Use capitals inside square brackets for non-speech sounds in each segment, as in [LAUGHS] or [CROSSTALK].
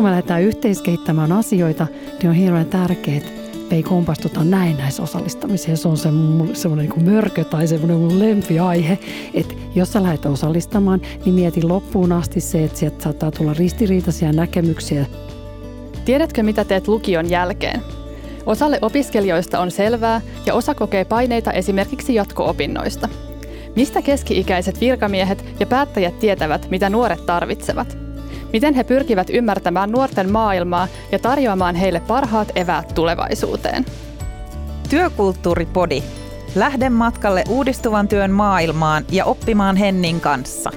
kun me lähdetään yhteiskehittämään asioita, niin on hirveän tärkeää, että me ei kompastuta osallistamiseen. Se on se, semmoinen niin mörkö tai semmoinen mun lempiaihe, että jos sä lähdet osallistamaan, niin mieti loppuun asti se, että sieltä saattaa tulla ristiriitaisia näkemyksiä. Tiedätkö, mitä teet lukion jälkeen? Osalle opiskelijoista on selvää ja osa kokee paineita esimerkiksi jatko-opinnoista. Mistä keski-ikäiset virkamiehet ja päättäjät tietävät, mitä nuoret tarvitsevat? Miten he pyrkivät ymmärtämään nuorten maailmaa ja tarjoamaan heille parhaat eväät tulevaisuuteen? Työkulttuuripodi. Lähde matkalle uudistuvan työn maailmaan ja oppimaan Hennin kanssa.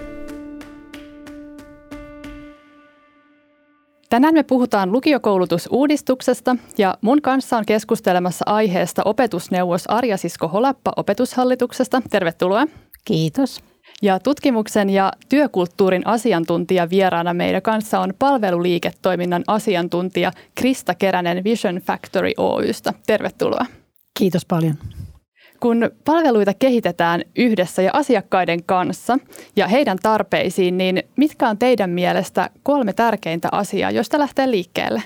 Tänään me puhutaan lukiokoulutusuudistuksesta ja mun kanssa on keskustelemassa aiheesta opetusneuvos Arja Sisko Holappa opetushallituksesta. Tervetuloa. Kiitos. Ja tutkimuksen ja työkulttuurin asiantuntija vieraana meidän kanssa on palveluliiketoiminnan asiantuntija Krista Keränen Vision Factory Oystä. Tervetuloa. Kiitos paljon. Kun palveluita kehitetään yhdessä ja asiakkaiden kanssa ja heidän tarpeisiin, niin mitkä on teidän mielestä kolme tärkeintä asiaa, joista lähtee liikkeelle?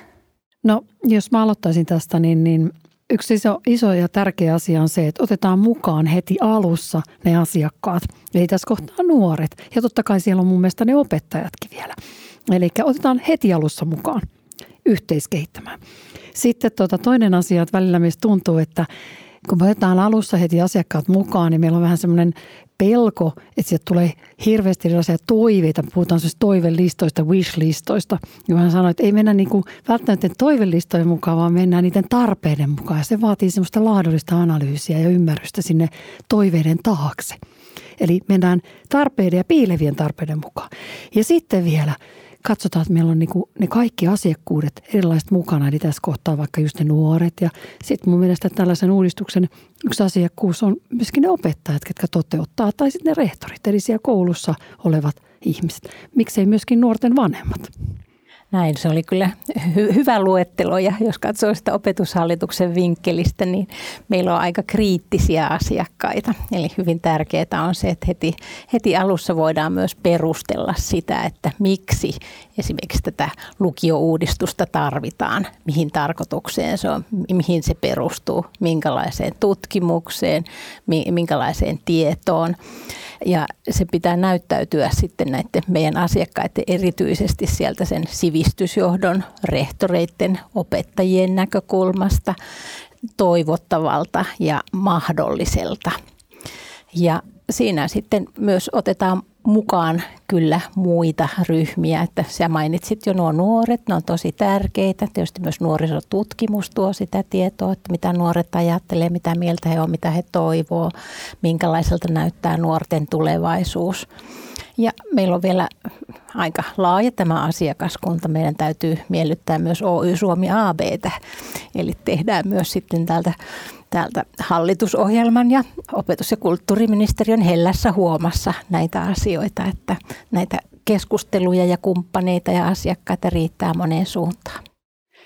No, jos mä aloittaisin tästä, niin, niin Yksi iso, iso ja tärkeä asia on se, että otetaan mukaan heti alussa ne asiakkaat. Eli tässä kohtaa nuoret. Ja totta kai siellä on mun mielestä ne opettajatkin vielä. Eli otetaan heti alussa mukaan yhteiskehittämään. Sitten tuota, toinen asia, että välillä meistä tuntuu, että kun me otetaan alussa heti asiakkaat mukaan, niin meillä on vähän semmoinen pelko, että sieltä tulee hirveästi erilaisia toiveita. Puhutaan siis toivelistoista, wish-listoista. Sanoi, että ei mennä niin kuin välttämättä toivelistojen mukaan, vaan mennään niiden tarpeiden mukaan. Ja se vaatii semmoista laadullista analyysiä ja ymmärrystä sinne toiveiden taakse. Eli mennään tarpeiden ja piilevien tarpeiden mukaan. Ja sitten vielä katsotaan, että meillä on niin ne kaikki asiakkuudet erilaiset mukana, eli tässä kohtaa vaikka just ne nuoret. Ja sitten mun mielestä tällaisen uudistuksen yksi asiakkuus on myöskin ne opettajat, jotka toteuttaa, tai sitten ne rehtorit, eli siellä koulussa olevat ihmiset. Miksei myöskin nuorten vanhemmat. Näin, se oli kyllä hy- hyvä luettelo ja jos katsoo sitä opetushallituksen vinkkelistä, niin meillä on aika kriittisiä asiakkaita. Eli hyvin tärkeää on se, että heti, heti alussa voidaan myös perustella sitä, että miksi esimerkiksi tätä lukiouudistusta tarvitaan, mihin tarkoitukseen se on, mihin se perustuu, minkälaiseen tutkimukseen, minkälaiseen tietoon. Ja se pitää näyttäytyä sitten näiden meidän asiakkaiden erityisesti sieltä sen sivistysjohdon, rehtoreiden, opettajien näkökulmasta toivottavalta ja mahdolliselta. Ja siinä sitten myös otetaan mukaan kyllä muita ryhmiä. Että sä mainitsit jo nuo nuoret, ne on tosi tärkeitä. Tietysti myös nuorisotutkimus tuo sitä tietoa, että mitä nuoret ajattelee, mitä mieltä he on, mitä he toivoo, minkälaiselta näyttää nuorten tulevaisuus. Ja meillä on vielä aika laaja tämä asiakaskunta. Meidän täytyy miellyttää myös Oy Suomi ABtä. Eli tehdään myös sitten täältä, täältä hallitusohjelman ja opetus- ja kulttuuriministeriön hellässä huomassa näitä asioita, että näitä keskusteluja ja kumppaneita ja asiakkaita riittää moneen suuntaan.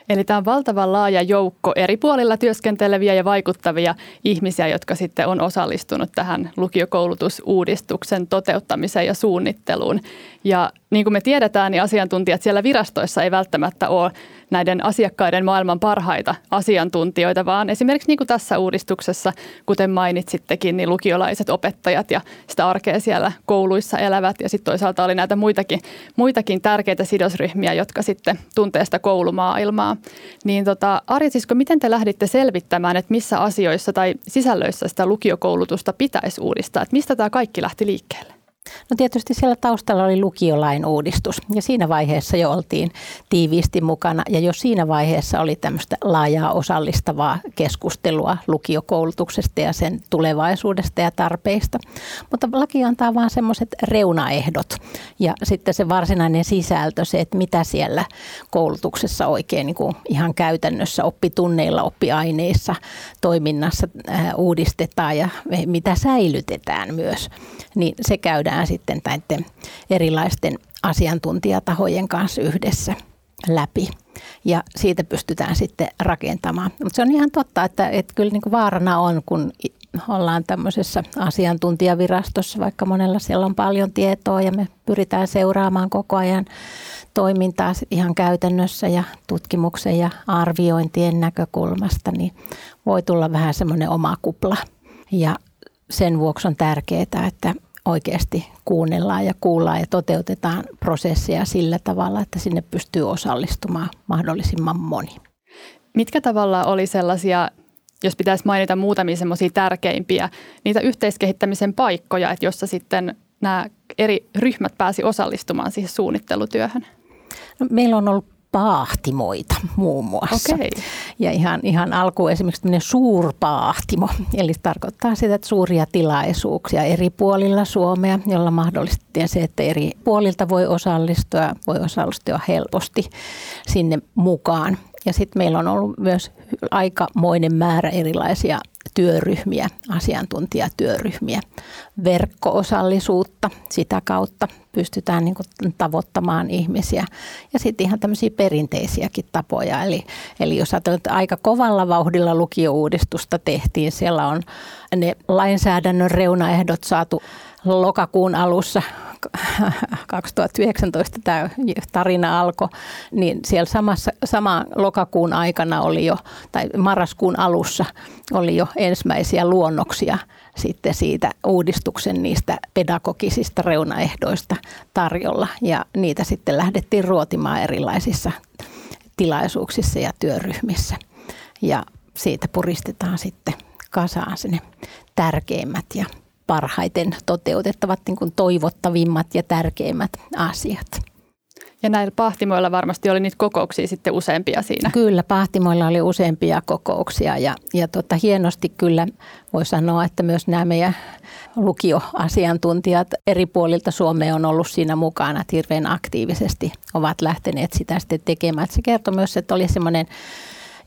Eli tämä on valtavan laaja joukko eri puolilla työskenteleviä ja vaikuttavia ihmisiä, jotka sitten on osallistunut tähän lukiokoulutusuudistuksen toteuttamiseen ja suunnitteluun. Ja niin kuin me tiedetään, niin asiantuntijat siellä virastoissa ei välttämättä ole näiden asiakkaiden maailman parhaita asiantuntijoita, vaan esimerkiksi niin kuin tässä uudistuksessa, kuten mainitsittekin, niin lukiolaiset opettajat ja sitä arkea siellä kouluissa elävät. Ja sitten toisaalta oli näitä muitakin, muitakin tärkeitä sidosryhmiä, jotka sitten tuntee sitä koulumaailmaa. Niin tota, Arja Sisko, miten te lähditte selvittämään, että missä asioissa tai sisällöissä sitä lukiokoulutusta pitäisi uudistaa? Että mistä tämä kaikki lähti liikkeelle? No tietysti siellä taustalla oli lukiolain uudistus ja siinä vaiheessa jo oltiin tiiviisti mukana ja jo siinä vaiheessa oli tämmöistä laajaa osallistavaa keskustelua lukiokoulutuksesta ja sen tulevaisuudesta ja tarpeista. Mutta laki antaa vain semmoiset reunaehdot ja sitten se varsinainen sisältö, se, että mitä siellä koulutuksessa oikein niin kuin ihan käytännössä oppitunneilla, oppiaineissa, toiminnassa uudistetaan ja mitä säilytetään myös, niin se käydään sitten näiden erilaisten asiantuntijatahojen kanssa yhdessä läpi. Ja siitä pystytään sitten rakentamaan. Mutta se on ihan totta, että, että kyllä niin kuin vaarana on, kun ollaan tämmöisessä asiantuntijavirastossa, vaikka monella siellä on paljon tietoa ja me pyritään seuraamaan koko ajan toimintaa ihan käytännössä ja tutkimuksen ja arviointien näkökulmasta, niin voi tulla vähän semmoinen oma kupla. Ja sen vuoksi on tärkeää, että oikeasti kuunnellaan ja kuullaan ja toteutetaan prosesseja sillä tavalla, että sinne pystyy osallistumaan mahdollisimman moni. Mitkä tavalla oli sellaisia, jos pitäisi mainita muutamia semmoisia tärkeimpiä, niitä yhteiskehittämisen paikkoja, että jossa sitten nämä eri ryhmät pääsi osallistumaan siihen suunnittelutyöhön? No, meillä on ollut paahtimoita muun muassa. Okay. Ja ihan, ihan alku esimerkiksi tämmöinen suurpaahtimo, eli tarkoittaa sitä, että suuria tilaisuuksia eri puolilla Suomea, jolla mahdollistettiin se, että eri puolilta voi osallistua, voi osallistua helposti sinne mukaan. Ja sitten meillä on ollut myös aikamoinen määrä erilaisia työryhmiä, asiantuntijatyöryhmiä, verkko-osallisuutta sitä kautta pystytään niin tavoittamaan ihmisiä. Ja sitten ihan tämmöisiä perinteisiäkin tapoja. Eli, eli jos ajatellaan, että aika kovalla vauhdilla lukiouudistusta tehtiin, siellä on ne lainsäädännön reunaehdot saatu lokakuun alussa [LAUGHS] 2019 tämä tarina alkoi, niin siellä samassa, sama lokakuun aikana oli jo, tai marraskuun alussa oli jo ensimmäisiä luonnoksia sitten siitä uudistuksen niistä pedagogisista reunaehdoista tarjolla. Ja niitä sitten lähdettiin ruotimaan erilaisissa tilaisuuksissa ja työryhmissä. Ja siitä puristetaan sitten kasaan sinne tärkeimmät ja parhaiten toteutettavat niin kuin toivottavimmat ja tärkeimmät asiat. Ja näillä pahtimoilla varmasti oli niitä kokouksia sitten useampia siinä. Kyllä, pahtimoilla oli useampia kokouksia ja, ja tota, hienosti kyllä voi sanoa, että myös nämä meidän lukioasiantuntijat eri puolilta Suomea on ollut siinä mukana, että hirveän aktiivisesti ovat lähteneet sitä sitten tekemään. Se kertoo myös, että oli semmoinen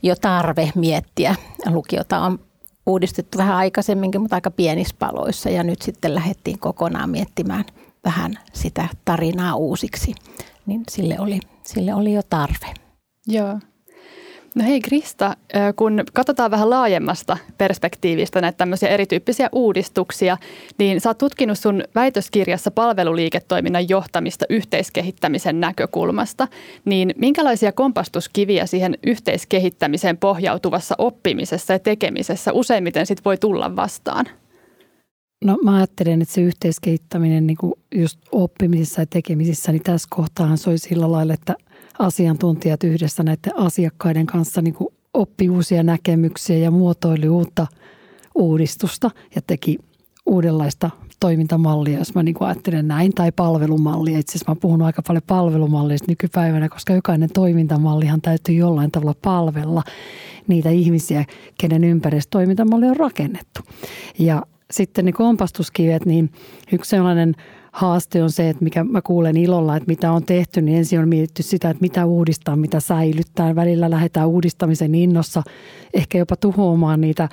jo tarve miettiä. Lukiota on uudistettu vähän aikaisemminkin, mutta aika pienissä paloissa ja nyt sitten lähdettiin kokonaan miettimään vähän sitä tarinaa uusiksi, niin sille oli, sille oli jo tarve. Joo. No hei Krista, kun katsotaan vähän laajemmasta perspektiivistä näitä tämmöisiä erityyppisiä uudistuksia, niin sä oot tutkinut sun väitöskirjassa palveluliiketoiminnan johtamista yhteiskehittämisen näkökulmasta. Niin minkälaisia kompastuskiviä siihen yhteiskehittämiseen pohjautuvassa oppimisessa ja tekemisessä useimmiten sit voi tulla vastaan? No mä ajattelen, että se yhteiskehittäminen niin just oppimisessa ja tekemisissä, niin tässä kohtaa se oli sillä lailla, että asiantuntijat yhdessä näiden asiakkaiden kanssa niin kuin oppi uusia näkemyksiä ja muotoili uutta uudistusta ja teki uudenlaista toimintamallia, jos mä niin kuin ajattelen näin, tai palvelumallia. Itse asiassa mä puhun aika paljon palvelumallista nykypäivänä, koska jokainen toimintamallihan täytyy jollain tavalla palvella niitä ihmisiä, kenen ympäristö toimintamalli on rakennettu. Ja sitten ne kompastuskivet, niin yksi sellainen haaste on se, että mikä mä kuulen ilolla, että mitä on tehty, niin ensin on mietitty sitä, että mitä uudistaa, mitä säilyttää. Välillä lähdetään uudistamisen innossa, ehkä jopa tuhoamaan niitä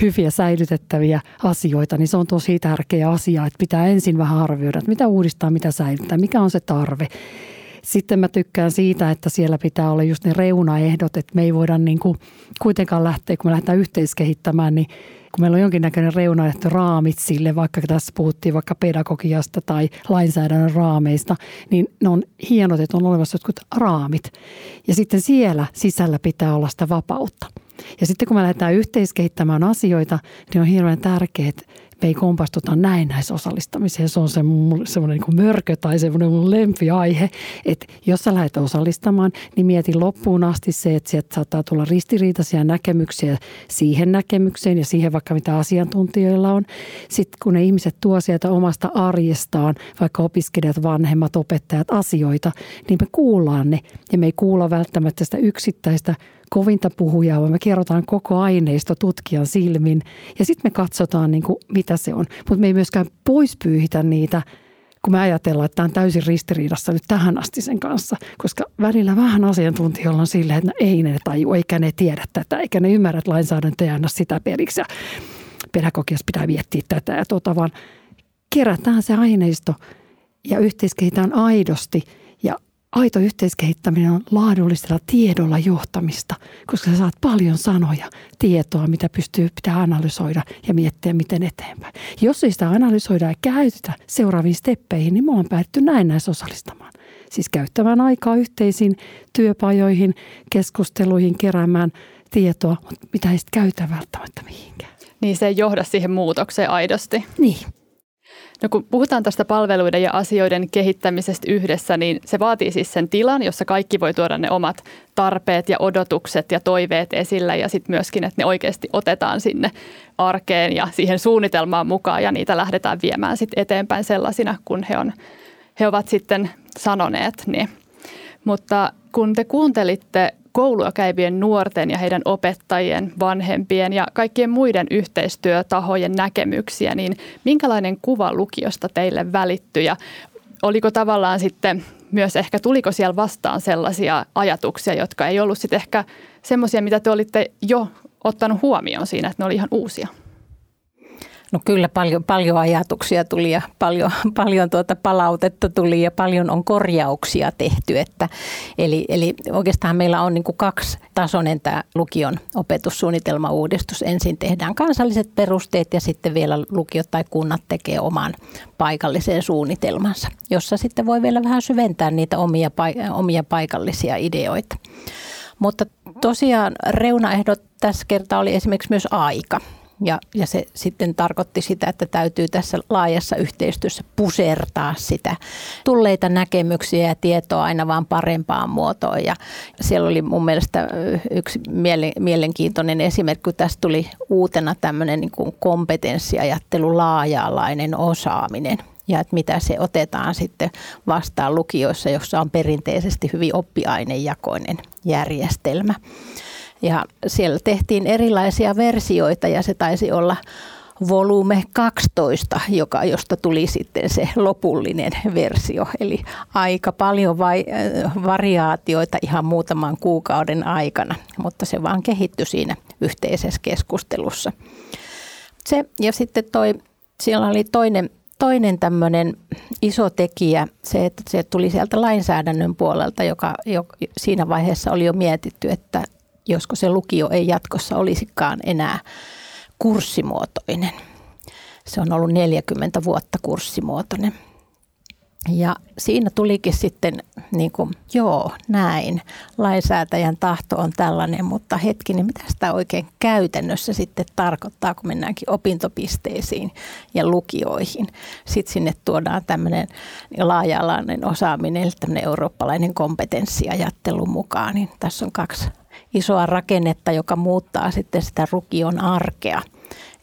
hyviä säilytettäviä asioita, niin se on tosi tärkeä asia, että pitää ensin vähän arvioida, että mitä uudistaa, mitä säilyttää, mikä on se tarve. Sitten mä tykkään siitä, että siellä pitää olla just ne reunaehdot, että me ei voida niin kuin kuitenkaan lähteä, kun me lähdetään yhteiskehittämään, niin kun meillä on jonkinnäköinen reunaehto raamit sille, vaikka tässä puhuttiin vaikka pedagogiasta tai lainsäädännön raameista, niin ne on hienot, että on olemassa jotkut raamit. Ja sitten siellä sisällä pitää olla sitä vapautta. Ja sitten kun me lähdetään yhteiskehittämään asioita, niin on hirveän tärkeää, me ei kompastuta osallistamiseen. Se on se semmoinen niin mörkö tai semmoinen mun lempiaihe, että jos sä lähdet osallistamaan, niin mieti loppuun asti se, että sieltä saattaa tulla ristiriitaisia näkemyksiä siihen näkemykseen ja siihen vaikka mitä asiantuntijoilla on. Sitten kun ne ihmiset tuo sieltä omasta arjestaan, vaikka opiskelijat, vanhemmat, opettajat, asioita, niin me kuullaan ne ja me ei kuulla välttämättä sitä yksittäistä kovinta puhujaa, vaan me kerrotaan koko aineisto tutkijan silmin. Ja sitten me katsotaan, niin kuin, mitä se on. Mutta me ei myöskään poispyyhitä niitä kun me ajatellaan, että tämä on täysin ristiriidassa nyt tähän asti sen kanssa, koska välillä vähän asiantuntijoilla on silleen, että no ei ne taju, eikä ne tiedä tätä, eikä ne ymmärrä, että lainsäädäntö ei anna sitä periksi ja pedagogiassa pitää miettiä tätä ja tuota, vaan kerätään se aineisto ja yhteiskehitään aidosti aito yhteiskehittäminen on laadullisella tiedolla johtamista, koska sä saat paljon sanoja, tietoa, mitä pystyy pitää analysoida ja miettiä, miten eteenpäin. Jos ei sitä analysoida ja käytetä seuraaviin steppeihin, niin me ollaan päätty näin näissä osallistamaan. Siis käyttämään aikaa yhteisiin työpajoihin, keskusteluihin, keräämään tietoa, mutta mitä ei sitten käytä välttämättä mihinkään. Niin se ei johda siihen muutokseen aidosti. Niin. No kun puhutaan tästä palveluiden ja asioiden kehittämisestä yhdessä, niin se vaatii siis sen tilan, jossa kaikki voi tuoda ne omat tarpeet ja odotukset ja toiveet esille ja sitten myöskin, että ne oikeasti otetaan sinne arkeen ja siihen suunnitelmaan mukaan ja niitä lähdetään viemään sitten eteenpäin sellaisina, kun he, on, he ovat sitten sanoneet. Niin. Mutta kun te kuuntelitte koulua käyvien nuorten ja heidän opettajien, vanhempien ja kaikkien muiden yhteistyötahojen näkemyksiä, niin minkälainen kuva lukiosta teille välittyi ja oliko tavallaan sitten myös ehkä, tuliko siellä vastaan sellaisia ajatuksia, jotka ei ollut sitten ehkä semmoisia, mitä te olitte jo ottanut huomioon siinä, että ne oli ihan uusia? No kyllä paljon, paljon ajatuksia tuli ja paljon, [LAUGHS] paljon tuota palautetta tuli ja paljon on korjauksia tehty. Että, eli, eli oikeastaan meillä on niin kuin kaksi tasoinen tämä lukion opetussuunnitelmauudistus. Ensin tehdään kansalliset perusteet ja sitten vielä lukiot tai kunnat tekee oman paikallisen suunnitelmansa, jossa sitten voi vielä vähän syventää niitä omia, omia paikallisia ideoita. Mutta tosiaan reunaehdot tässä kertaa oli esimerkiksi myös aika. Ja, ja se sitten tarkoitti sitä, että täytyy tässä laajassa yhteistyössä pusertaa sitä tulleita näkemyksiä ja tietoa aina vaan parempaan muotoon. Ja siellä oli mun mielestä yksi mielenkiintoinen esimerkki, kun tässä tuli uutena tämmöinen niin kompetenssiajattelu, laaja-alainen osaaminen ja että mitä se otetaan sitten vastaan lukioissa, jossa on perinteisesti hyvin oppiainejakoinen järjestelmä. Ja siellä tehtiin erilaisia versioita ja se taisi olla volume 12, joka, josta tuli sitten se lopullinen versio. Eli aika paljon vai, äh, variaatioita ihan muutaman kuukauden aikana, mutta se vaan kehittyi siinä yhteisessä keskustelussa. Se, ja sitten toi, siellä oli toinen, toinen tämmöinen iso tekijä, se, että se tuli sieltä lainsäädännön puolelta, joka jo siinä vaiheessa oli jo mietitty, että josko se lukio ei jatkossa olisikaan enää kurssimuotoinen. Se on ollut 40 vuotta kurssimuotoinen. Ja siinä tulikin sitten, niin kuin, joo, näin, lainsäätäjän tahto on tällainen, mutta hetkinen, mitä sitä oikein käytännössä sitten tarkoittaa, kun mennäänkin opintopisteisiin ja lukioihin. Sitten sinne tuodaan tämmöinen laaja-alainen osaaminen, tämmöinen eurooppalainen kompetenssiajattelu mukaan, niin tässä on kaksi isoa rakennetta, joka muuttaa sitten sitä rukion arkea.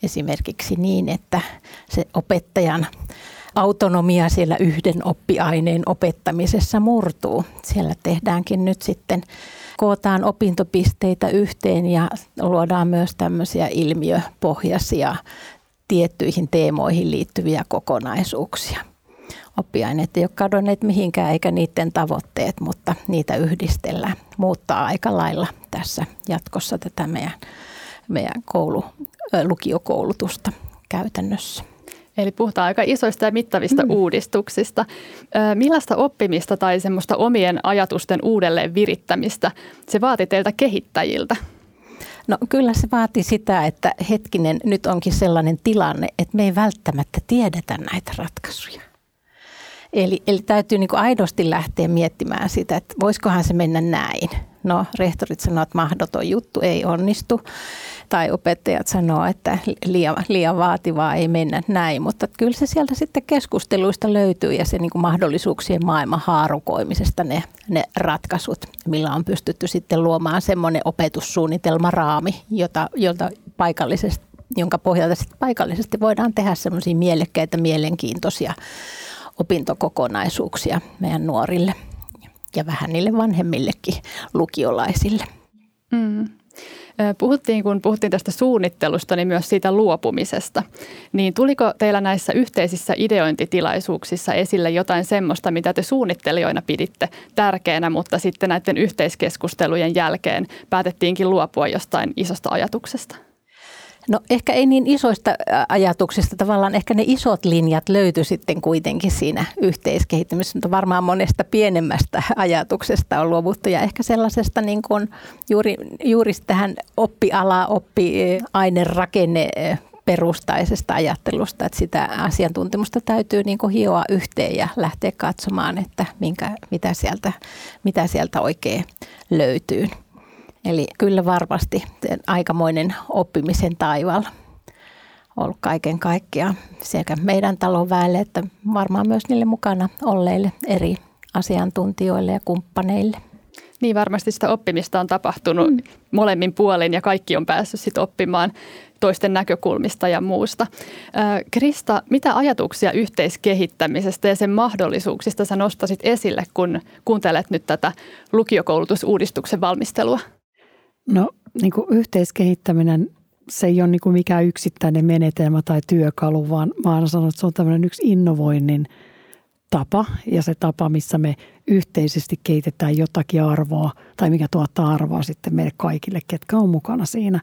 Esimerkiksi niin, että se opettajan autonomia siellä yhden oppiaineen opettamisessa murtuu. Siellä tehdäänkin nyt sitten, kootaan opintopisteitä yhteen ja luodaan myös tämmöisiä ilmiöpohjaisia tiettyihin teemoihin liittyviä kokonaisuuksia oppiaineet ei ole kadonneet mihinkään eikä niiden tavoitteet, mutta niitä yhdistellään. Muuttaa aika lailla tässä jatkossa tätä meidän, meidän koulu, lukiokoulutusta käytännössä. Eli puhutaan aika isoista ja mittavista mm. uudistuksista. Millaista oppimista tai semmoista omien ajatusten uudelleen virittämistä se vaati teiltä kehittäjiltä? No kyllä se vaati sitä, että hetkinen, nyt onkin sellainen tilanne, että me ei välttämättä tiedetä näitä ratkaisuja. Eli, eli täytyy niin aidosti lähteä miettimään sitä, että voisikohan se mennä näin. No rehtorit sanoo, että mahdoton juttu ei onnistu. Tai opettajat sanoo, että liian, liian vaativaa ei mennä näin. Mutta kyllä se sieltä sitten keskusteluista löytyy ja se niin mahdollisuuksien maailman haarukoimisesta ne, ne ratkaisut, millä on pystytty sitten luomaan semmoinen opetussuunnitelmaraami, jota, jota paikallisesti jonka pohjalta sitten paikallisesti voidaan tehdä semmoisia mielekkäitä, mielenkiintoisia opintokokonaisuuksia meidän nuorille ja vähän niille vanhemmillekin lukiolaisille. Mm. Puhuttiin, kun puhuttiin tästä suunnittelusta, niin myös siitä luopumisesta. Niin tuliko teillä näissä yhteisissä ideointitilaisuuksissa esille jotain semmoista, mitä te suunnittelijoina piditte tärkeänä, mutta sitten näiden yhteiskeskustelujen jälkeen päätettiinkin luopua jostain isosta ajatuksesta? No ehkä ei niin isoista ajatuksista, tavallaan ehkä ne isot linjat löytyi sitten kuitenkin siinä yhteiskehittämisessä, mutta varmaan monesta pienemmästä ajatuksesta on luovuttu ja ehkä sellaisesta niin kuin juuri, juuri tähän oppiala, oppiainerakenne perustaisesta ajattelusta, että sitä asiantuntemusta täytyy niin kuin hioa yhteen ja lähteä katsomaan, että minkä, mitä, sieltä, mitä sieltä oikein löytyy. Eli kyllä varmasti aikamoinen oppimisen taivaalla ollut kaiken kaikkiaan sekä meidän talon väelle että varmaan myös niille mukana olleille eri asiantuntijoille ja kumppaneille. Niin varmasti sitä oppimista on tapahtunut mm. molemmin puolin ja kaikki on päässyt sit oppimaan toisten näkökulmista ja muusta. Krista, mitä ajatuksia yhteiskehittämisestä ja sen mahdollisuuksista sä nostasit esille, kun kuuntelet nyt tätä lukiokoulutusuudistuksen valmistelua? No niin kuin yhteiskehittäminen, se ei ole niin kuin mikään yksittäinen menetelmä tai työkalu, vaan mä aina sanon, että se on tämmöinen yksi innovoinnin tapa ja se tapa, missä me yhteisesti kehitetään jotakin arvoa tai mikä tuottaa arvoa sitten meille kaikille, ketkä on mukana siinä.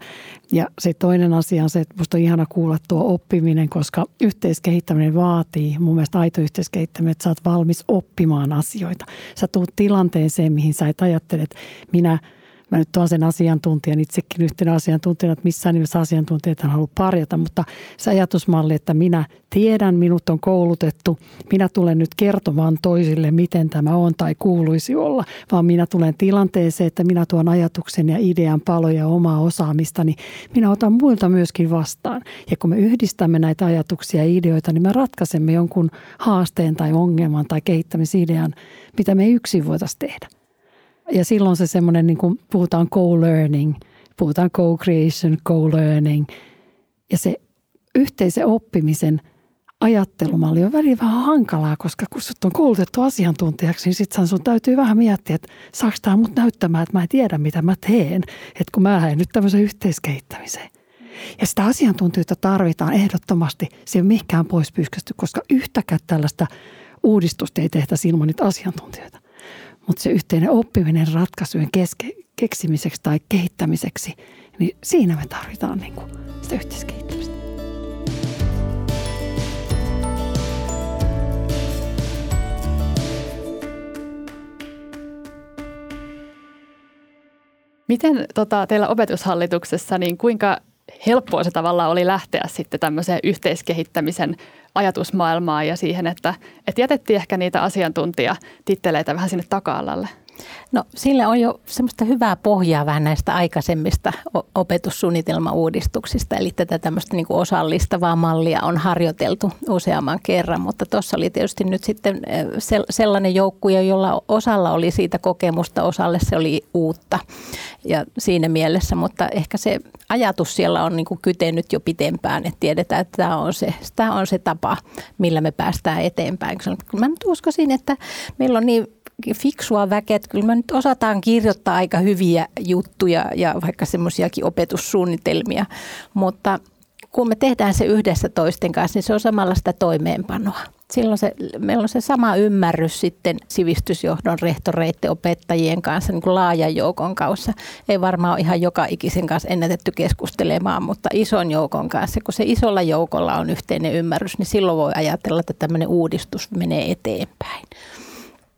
Ja se toinen asia on se, että musta on ihana kuulla tuo oppiminen, koska yhteiskehittäminen vaatii, mun mielestä aito yhteiskehittäminen, että sä oot valmis oppimaan asioita. Sä tuut tilanteeseen, mihin sä et ajattele, että minä – mä nyt olen sen asiantuntijan itsekin yhtenä asiantuntijana, että missään nimessä asiantuntijat en halua parjata, mutta se ajatusmalli, että minä tiedän, minut on koulutettu, minä tulen nyt kertomaan toisille, miten tämä on tai kuuluisi olla, vaan minä tulen tilanteeseen, että minä tuon ajatuksen ja idean paloja omaa osaamistani, minä otan muilta myöskin vastaan. Ja kun me yhdistämme näitä ajatuksia ja ideoita, niin me ratkaisemme jonkun haasteen tai ongelman tai kehittämisidean, mitä me yksin voitaisiin tehdä. Ja silloin se semmoinen, niin kuin puhutaan co-learning, puhutaan co-creation, co-learning. Ja se yhteisen oppimisen ajattelumalli on välillä vähän hankalaa, koska kun sut on koulutettu asiantuntijaksi, niin sitten sun täytyy vähän miettiä, että saako tämä mut näyttämään, että mä en tiedä, mitä mä teen. Että kun mä lähden nyt tämmöiseen yhteiskehittämiseen. Ja sitä asiantuntijoita tarvitaan ehdottomasti. Se ei ole mihinkään pois pyyhkästy, koska yhtäkään tällaista uudistusta ei tehtäisi ilman niitä asiantuntijoita. Mutta se yhteinen oppiminen ratkaisujen keske, keksimiseksi tai kehittämiseksi, niin siinä me tarvitaan niin kuin sitä yhteiskehittämistä. Miten tota, teillä opetushallituksessa, niin kuinka helppoa se tavallaan oli lähteä sitten tämmöiseen yhteiskehittämisen ajatusmaailmaan ja siihen, että, että jätettiin ehkä niitä asiantuntijatitteleitä vähän sinne taka-alalle? No sillä on jo semmoista hyvää pohjaa vähän näistä aikaisemmista opetussuunnitelmauudistuksista, eli tätä tämmöistä niin osallistavaa mallia on harjoiteltu useamman kerran, mutta tuossa oli tietysti nyt sitten sellainen joukkue, jolla osalla oli siitä kokemusta, osalle se oli uutta ja siinä mielessä, mutta ehkä se ajatus siellä on niin kuin kytenyt jo pitempään, että tiedetään, että tämä on se, tämä on se tapa, millä me päästään eteenpäin. Mä nyt uskoisin, että meillä on niin fiksua väkeä, että kyllä me nyt osataan kirjoittaa aika hyviä juttuja ja vaikka semmoisiakin opetussuunnitelmia, mutta kun me tehdään se yhdessä toisten kanssa, niin se on samalla sitä toimeenpanoa. Silloin se, meillä on se sama ymmärrys sitten sivistysjohdon, rehtoreiden, opettajien kanssa, niin kuin laajan joukon kanssa. Ei varmaan ole ihan joka ikisen kanssa ennätetty keskustelemaan, mutta ison joukon kanssa. Kun se isolla joukolla on yhteinen ymmärrys, niin silloin voi ajatella, että tämmöinen uudistus menee eteenpäin.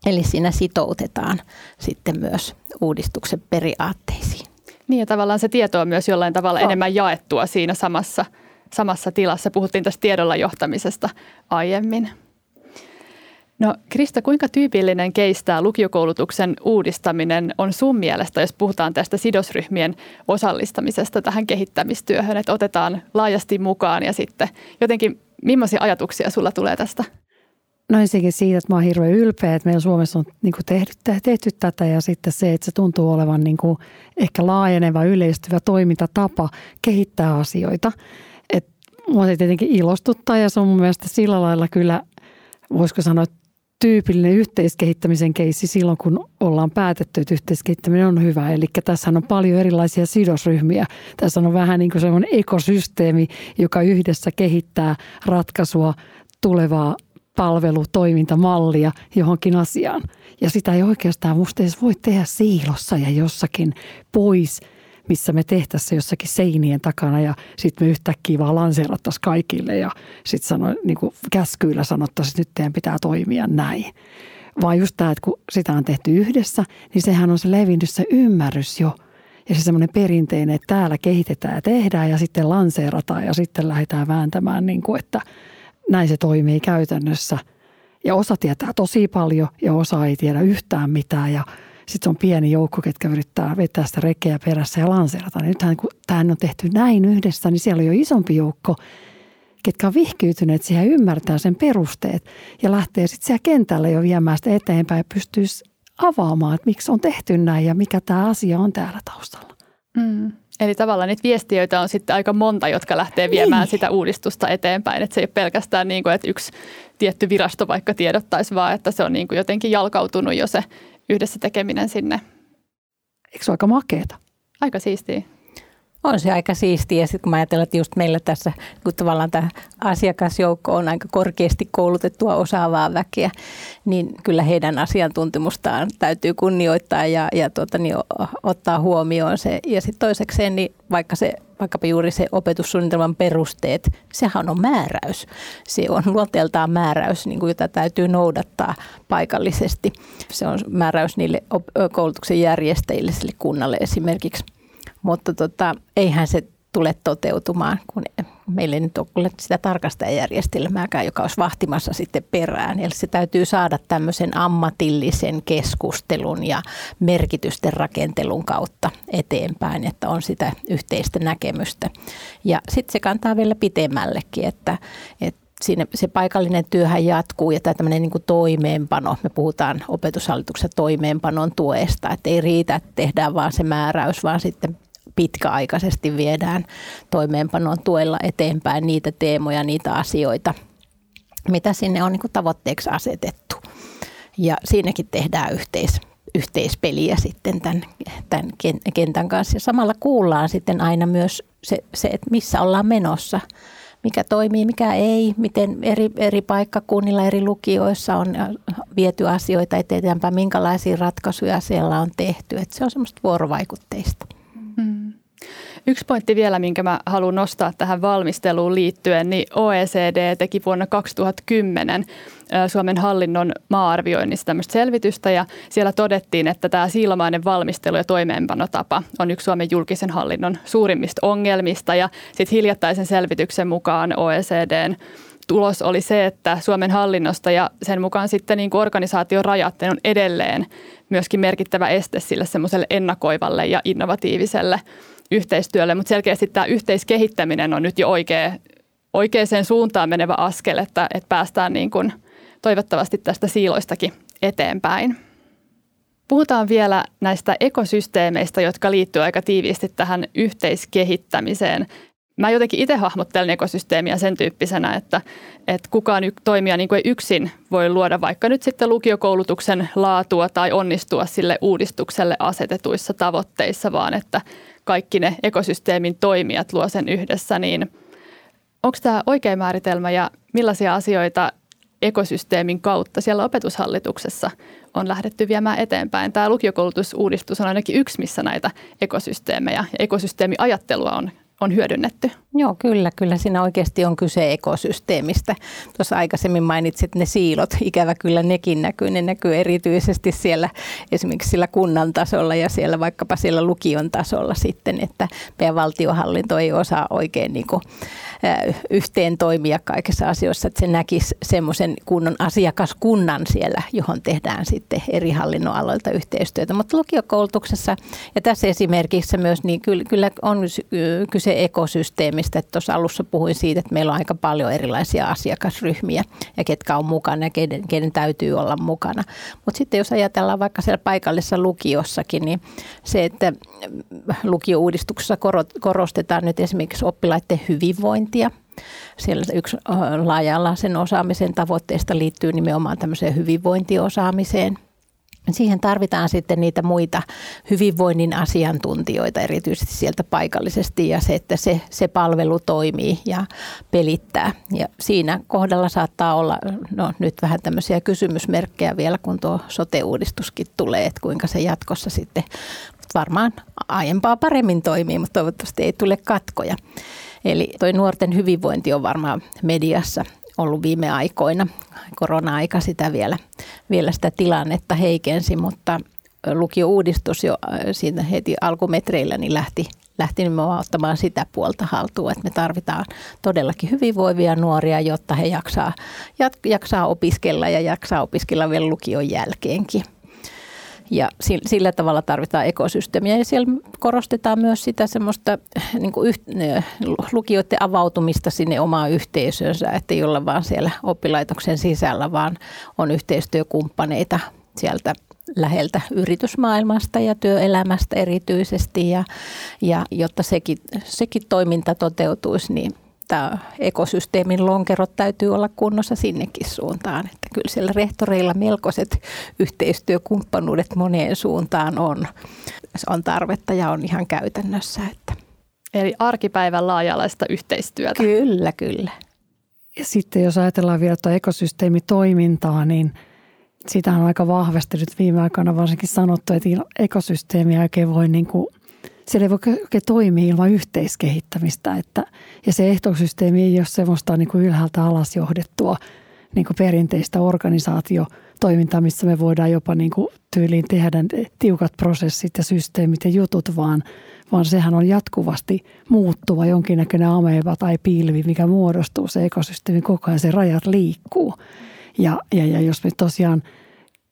Eli siinä sitoutetaan sitten myös uudistuksen periaatteisiin. Niin ja tavallaan se tieto on myös jollain tavalla on. enemmän jaettua siinä samassa, samassa tilassa. Puhuttiin tästä tiedolla johtamisesta aiemmin. No Krista, kuinka tyypillinen keistää lukiokoulutuksen uudistaminen on sun mielestä, jos puhutaan tästä sidosryhmien osallistamisesta tähän kehittämistyöhön, että otetaan laajasti mukaan ja sitten jotenkin, millaisia ajatuksia sulla tulee tästä? No ensinnäkin siitä, että mä oon hirveän ylpeä, että meillä Suomessa on niin kuin tehty, tehty tätä ja sitten se, että se tuntuu olevan niin kuin ehkä laajeneva, yleistyvä toimintatapa kehittää asioita. Et mua se tietenkin ilostuttaa ja se on mun mielestä sillä lailla kyllä, voisiko sanoa, tyypillinen yhteiskehittämisen keissi silloin, kun ollaan päätetty, että yhteiskehittäminen on hyvä. Eli tässä on paljon erilaisia sidosryhmiä. Tässä on vähän niin kuin semmoinen ekosysteemi, joka yhdessä kehittää ratkaisua tulevaa palvelutoimintamallia johonkin asiaan. Ja sitä ei oikeastaan musta edes voi tehdä siilossa ja jossakin pois missä me tehtäisiin jossakin seinien takana ja sitten me yhtäkkiä vaan lanseerattaisiin kaikille ja sitten niin käskyillä sanottaisiin, että nyt teidän pitää toimia näin. Vaan just tämä, että kun sitä on tehty yhdessä, niin sehän on se levinnyt se ymmärrys jo ja se semmoinen perinteinen, että täällä kehitetään ja tehdään ja sitten lanseerataan ja sitten lähdetään vääntämään, niin kuin, että näin se toimii käytännössä. Ja osa tietää tosi paljon ja osa ei tiedä yhtään mitään ja sitten on pieni joukko, ketkä yrittää vetää sitä rekeä perässä ja lanseerata. Niin nythän kun tähän on tehty näin yhdessä, niin siellä on jo isompi joukko, ketkä on vihkiytyneet siihen ymmärtää sen perusteet ja lähtee sitten siellä kentällä jo viemään sitä eteenpäin ja pystyisi avaamaan, että miksi on tehty näin ja mikä tämä asia on täällä taustalla. Mm. Eli tavallaan niitä viestiöitä on sitten aika monta, jotka lähtee viemään niin. sitä uudistusta eteenpäin. Että se ei ole pelkästään niin kuin, että yksi tietty virasto vaikka tiedottaisi, vaan että se on niin kuin jotenkin jalkautunut jo se yhdessä tekeminen sinne. Eikö se ole aika makeeta? Aika siistiä. On se aika siistiä. Ja sitten kun ajattelen, että just meillä tässä, kun tavallaan tämä asiakasjoukko on aika korkeasti koulutettua osaavaa väkeä, niin kyllä heidän asiantuntemustaan täytyy kunnioittaa ja, ja tuota, niin ottaa huomioon se. Ja sitten toisekseen, niin vaikka se vaikkapa juuri se opetussuunnitelman perusteet, sehän on määräys. Se on luonteeltaan määräys, niin kuin jota täytyy noudattaa paikallisesti. Se on määräys niille koulutuksen järjestäjille, sille kunnalle esimerkiksi. Mutta tota, eihän se tule toteutumaan, kun meillä ei nyt ole sitä tarkastajajärjestelmääkään, joka olisi vahtimassa sitten perään. Eli se täytyy saada tämmöisen ammatillisen keskustelun ja merkitysten rakentelun kautta eteenpäin, että on sitä yhteistä näkemystä. Ja sitten se kantaa vielä pitemmällekin, että, että siinä se paikallinen työhän jatkuu ja tämä tämmöinen niin kuin toimeenpano, me puhutaan opetushallituksen toimeenpanon tuesta, että ei riitä, että tehdään vaan se määräys, vaan sitten pitkäaikaisesti viedään toimeenpanon tuella eteenpäin niitä teemoja, niitä asioita, mitä sinne on niin tavoitteeksi asetettu. Ja siinäkin tehdään yhteis, yhteispeliä sitten tämän, tämän kentän kanssa. Ja samalla kuullaan sitten aina myös se, se, että missä ollaan menossa, mikä toimii, mikä ei, miten eri, eri paikkakunnilla, eri lukioissa on viety asioita eteenpäin, minkälaisia ratkaisuja siellä on tehty. Että se on semmoista vuorovaikutteista. Mm. Yksi pointti vielä, minkä mä haluan nostaa tähän valmisteluun liittyen, niin OECD teki vuonna 2010 Suomen hallinnon maa-arvioinnissa tämmöistä selvitystä ja siellä todettiin, että tämä siilomainen valmistelu ja toimeenpanotapa on yksi Suomen julkisen hallinnon suurimmista ongelmista ja sitten hiljattaisen selvityksen mukaan OECDn tulos oli se, että Suomen hallinnosta ja sen mukaan sitten niin organisaation rajat on edelleen myöskin merkittävä este sille semmoiselle ennakoivalle ja innovatiiviselle yhteistyölle, mutta selkeästi tämä yhteiskehittäminen on nyt jo oikea, oikeaan suuntaan menevä askel, että, että päästään niin kuin toivottavasti tästä siiloistakin eteenpäin. Puhutaan vielä näistä ekosysteemeistä, jotka liittyvät aika tiiviisti tähän yhteiskehittämiseen mä jotenkin itse hahmottelen ekosysteemiä sen tyyppisenä, että, että kukaan toimija niin kuin ei yksin voi luoda vaikka nyt sitten lukiokoulutuksen laatua tai onnistua sille uudistukselle asetetuissa tavoitteissa, vaan että kaikki ne ekosysteemin toimijat luo sen yhdessä, niin onko tämä oikea määritelmä ja millaisia asioita ekosysteemin kautta siellä opetushallituksessa on lähdetty viemään eteenpäin. Tämä lukiokoulutusuudistus on ainakin yksi, missä näitä ekosysteemejä ja ekosysteemiajattelua on on hyödynnetty. Joo, kyllä. Kyllä siinä oikeasti on kyse ekosysteemistä. Tuossa aikaisemmin mainitsit ne siilot. Ikävä kyllä nekin näkyy. Ne näkyy erityisesti siellä esimerkiksi sillä kunnan tasolla ja siellä vaikkapa siellä lukion tasolla sitten, että meidän valtiohallinto ei osaa oikein niin kuin yhteen toimia kaikissa asioissa, että se näkisi semmoisen kunnon asiakaskunnan siellä, johon tehdään sitten eri hallinnon aloilta yhteistyötä. Mutta lukiokoulutuksessa ja tässä esimerkiksi myös, niin kyllä on kyse ekosysteemistä. Että tuossa alussa puhuin siitä, että meillä on aika paljon erilaisia asiakasryhmiä ja ketkä on mukana ja keiden, keiden täytyy olla mukana. Mutta sitten jos ajatellaan vaikka siellä paikallisessa lukiossakin, niin se, että lukiouudistuksessa korostetaan nyt esimerkiksi oppilaiden hyvinvointia. Siellä yksi laaja sen osaamisen tavoitteista liittyy nimenomaan tämmöiseen hyvinvointiosaamiseen. Siihen tarvitaan sitten niitä muita hyvinvoinnin asiantuntijoita, erityisesti sieltä paikallisesti, ja se, että se, se palvelu toimii ja pelittää. Ja siinä kohdalla saattaa olla no, nyt vähän tämmöisiä kysymysmerkkejä vielä, kun tuo sote-uudistuskin tulee, että kuinka se jatkossa sitten varmaan aiempaa paremmin toimii, mutta toivottavasti ei tule katkoja. Eli toi nuorten hyvinvointi on varmaan mediassa ollut viime aikoina. Korona-aika sitä vielä, vielä sitä tilannetta heikensi, mutta lukio-uudistus jo äh, siinä heti alkumetreillä niin lähti, lähti nimenomaan ottamaan sitä puolta haltuun, että me tarvitaan todellakin hyvinvoivia nuoria, jotta he jaksaa, jaksaa opiskella ja jaksaa opiskella vielä lukion jälkeenkin. Ja sillä tavalla tarvitaan ekosysteemiä ja siellä korostetaan myös sitä semmoista niin kuin yht, lukijoiden avautumista sinne omaan yhteisönsä, että ei olla vaan siellä oppilaitoksen sisällä, vaan on yhteistyökumppaneita sieltä läheltä yritysmaailmasta ja työelämästä erityisesti. Ja, ja jotta sekin, sekin toiminta toteutuisi, niin tämä ekosysteemin lonkerot täytyy olla kunnossa sinnekin suuntaan. Että kyllä siellä rehtoreilla melkoiset yhteistyökumppanuudet moneen suuntaan on, on tarvetta ja on ihan käytännössä. Että. Eli arkipäivän laajalaista yhteistyötä. Kyllä, kyllä. Ja sitten jos ajatellaan vielä tuota ekosysteemitoimintaa, niin sitä on aika vahvasti nyt viime aikoina varsinkin sanottu, että ekosysteemi oikein voi niin kuin – siellä ei voi oikein toimia ilman yhteiskehittämistä. Että, ja se ehtosysteemi ei ole semmoista niin kuin ylhäältä alas johdettua niin kuin perinteistä organisaatiotoimintaa, missä me voidaan jopa niin kuin tyyliin tehdä tiukat prosessit ja systeemit ja jutut, vaan, vaan sehän on jatkuvasti muuttuva jonkinnäköinen ameba tai pilvi, mikä muodostuu se ekosysteemi koko ajan, se rajat liikkuu. Ja, ja, ja jos me tosiaan –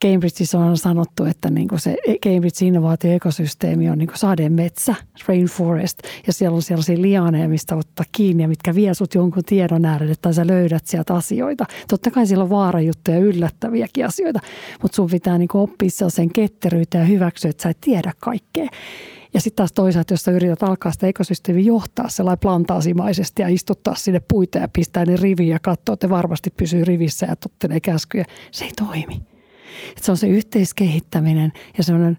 Cambridgeissa on sanottu, että niin kuin se Cambridge innovaatioekosysteemi on niin kuin sademetsä, rainforest, ja siellä on sellaisia lianeja, mistä ottaa kiinni ja mitkä vie sut jonkun tiedon äärelle tai sä löydät sieltä asioita. Totta kai siellä on vaarajuttuja ja yllättäviäkin asioita, mutta sun pitää niin kuin oppia sellaisen ketteryyttä ja hyväksyä, että sä et tiedä kaikkea. Ja sitten taas toisaalta, jos sä yrität alkaa sitä ekosysteemiä johtaa sellainen plantaasimaisesti ja istuttaa sinne puita ja pistää ne riviin ja katsoa, että varmasti pysyy rivissä ja tottelee käskyjä, se ei toimi. Että se on se yhteiskehittäminen ja semmoinen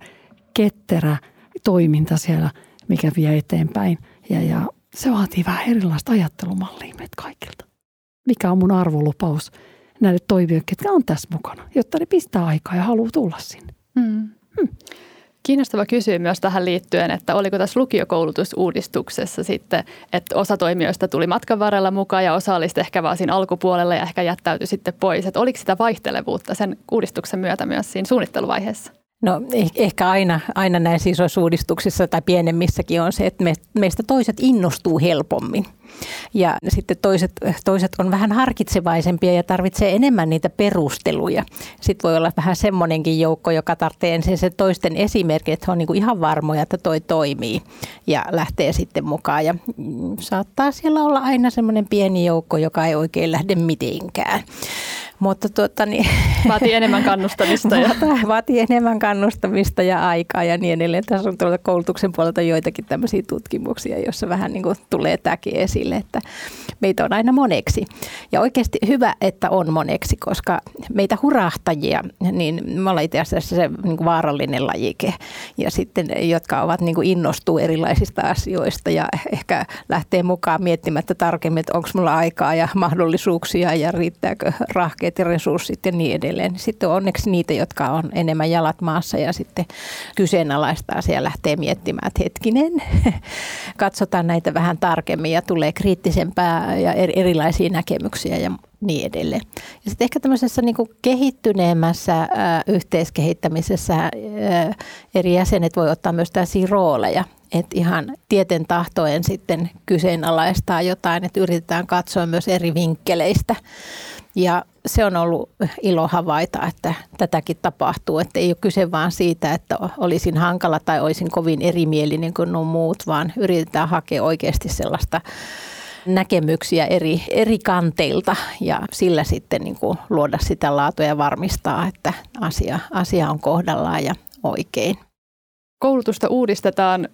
ketterä toiminta siellä, mikä vie eteenpäin. Ja, ja se vaatii vähän erilaista ajattelumallia meitä kaikilta. Mikä on mun arvolupaus näille toimijoille, ketkä on tässä mukana, jotta ne pistää aikaa ja haluaa tulla sinne. Mm. Hmm. Kiinnostava kysyä myös tähän liittyen, että oliko tässä lukiokoulutusuudistuksessa sitten, että osa toimijoista tuli matkan varrella mukaan ja osa oli ehkä vaan siinä alkupuolella ja ehkä jättäytyi sitten pois. Että oliko sitä vaihtelevuutta sen uudistuksen myötä myös siinä suunnitteluvaiheessa? No eh, ehkä aina, aina näissä isoissa uudistuksissa tai pienemmissäkin on se, että me, meistä toiset innostuu helpommin. Ja sitten toiset, toiset on vähän harkitsevaisempia ja tarvitsee enemmän niitä perusteluja. Sitten voi olla vähän semmoinenkin joukko, joka tarvitsee ensin se toisten esimerkki, että on niin kuin ihan varmoja, että toi toimii ja lähtee sitten mukaan. Ja mm, saattaa siellä olla aina semmoinen pieni joukko, joka ei oikein lähde mitenkään. Mutta tuota, niin, vaatii enemmän kannustamista. Ja. [LAUGHS] vaatii enemmän kannustamista ja aikaa ja niin edelleen. Tässä on tuolta koulutuksen puolelta joitakin tämmöisiä tutkimuksia, joissa vähän niin kuin tulee tämäkin esille, että meitä on aina moneksi. Ja oikeasti hyvä, että on moneksi, koska meitä hurahtajia, niin me ollaan itse asiassa se niin kuin vaarallinen lajike. Ja sitten, jotka ovat niin kuin innostuu erilaisista asioista ja ehkä lähtee mukaan miettimättä tarkemmin, että onko mulla aikaa ja mahdollisuuksia ja riittääkö rahkeet ja resurssit ja niin edelleen. Sitten on onneksi niitä, jotka on enemmän jalat maassa ja sitten kyseenalaistaa siellä lähtee miettimään, että hetkinen, [LAUGHS] katsotaan näitä vähän tarkemmin ja tulee kriittisempää ja erilaisia näkemyksiä ja niin edelleen. Ja sitten ehkä tämmöisessä niin kehittyneemmässä ää, yhteiskehittämisessä ää, eri jäsenet voi ottaa myös tällaisia rooleja, että ihan tieten tahtoen sitten kyseenalaistaa jotain, että yritetään katsoa myös eri vinkkeleistä. Ja se on ollut ilo havaita, että tätäkin tapahtuu. Että ei ole kyse vaan siitä, että olisin hankala tai olisin kovin erimielinen kuin nuo muut, vaan yritetään hakea oikeasti sellaista näkemyksiä eri, eri kanteilta ja sillä sitten niin kuin luoda sitä laatua ja varmistaa, että asia, asia on kohdallaan ja oikein. Koulutusta uudistetaan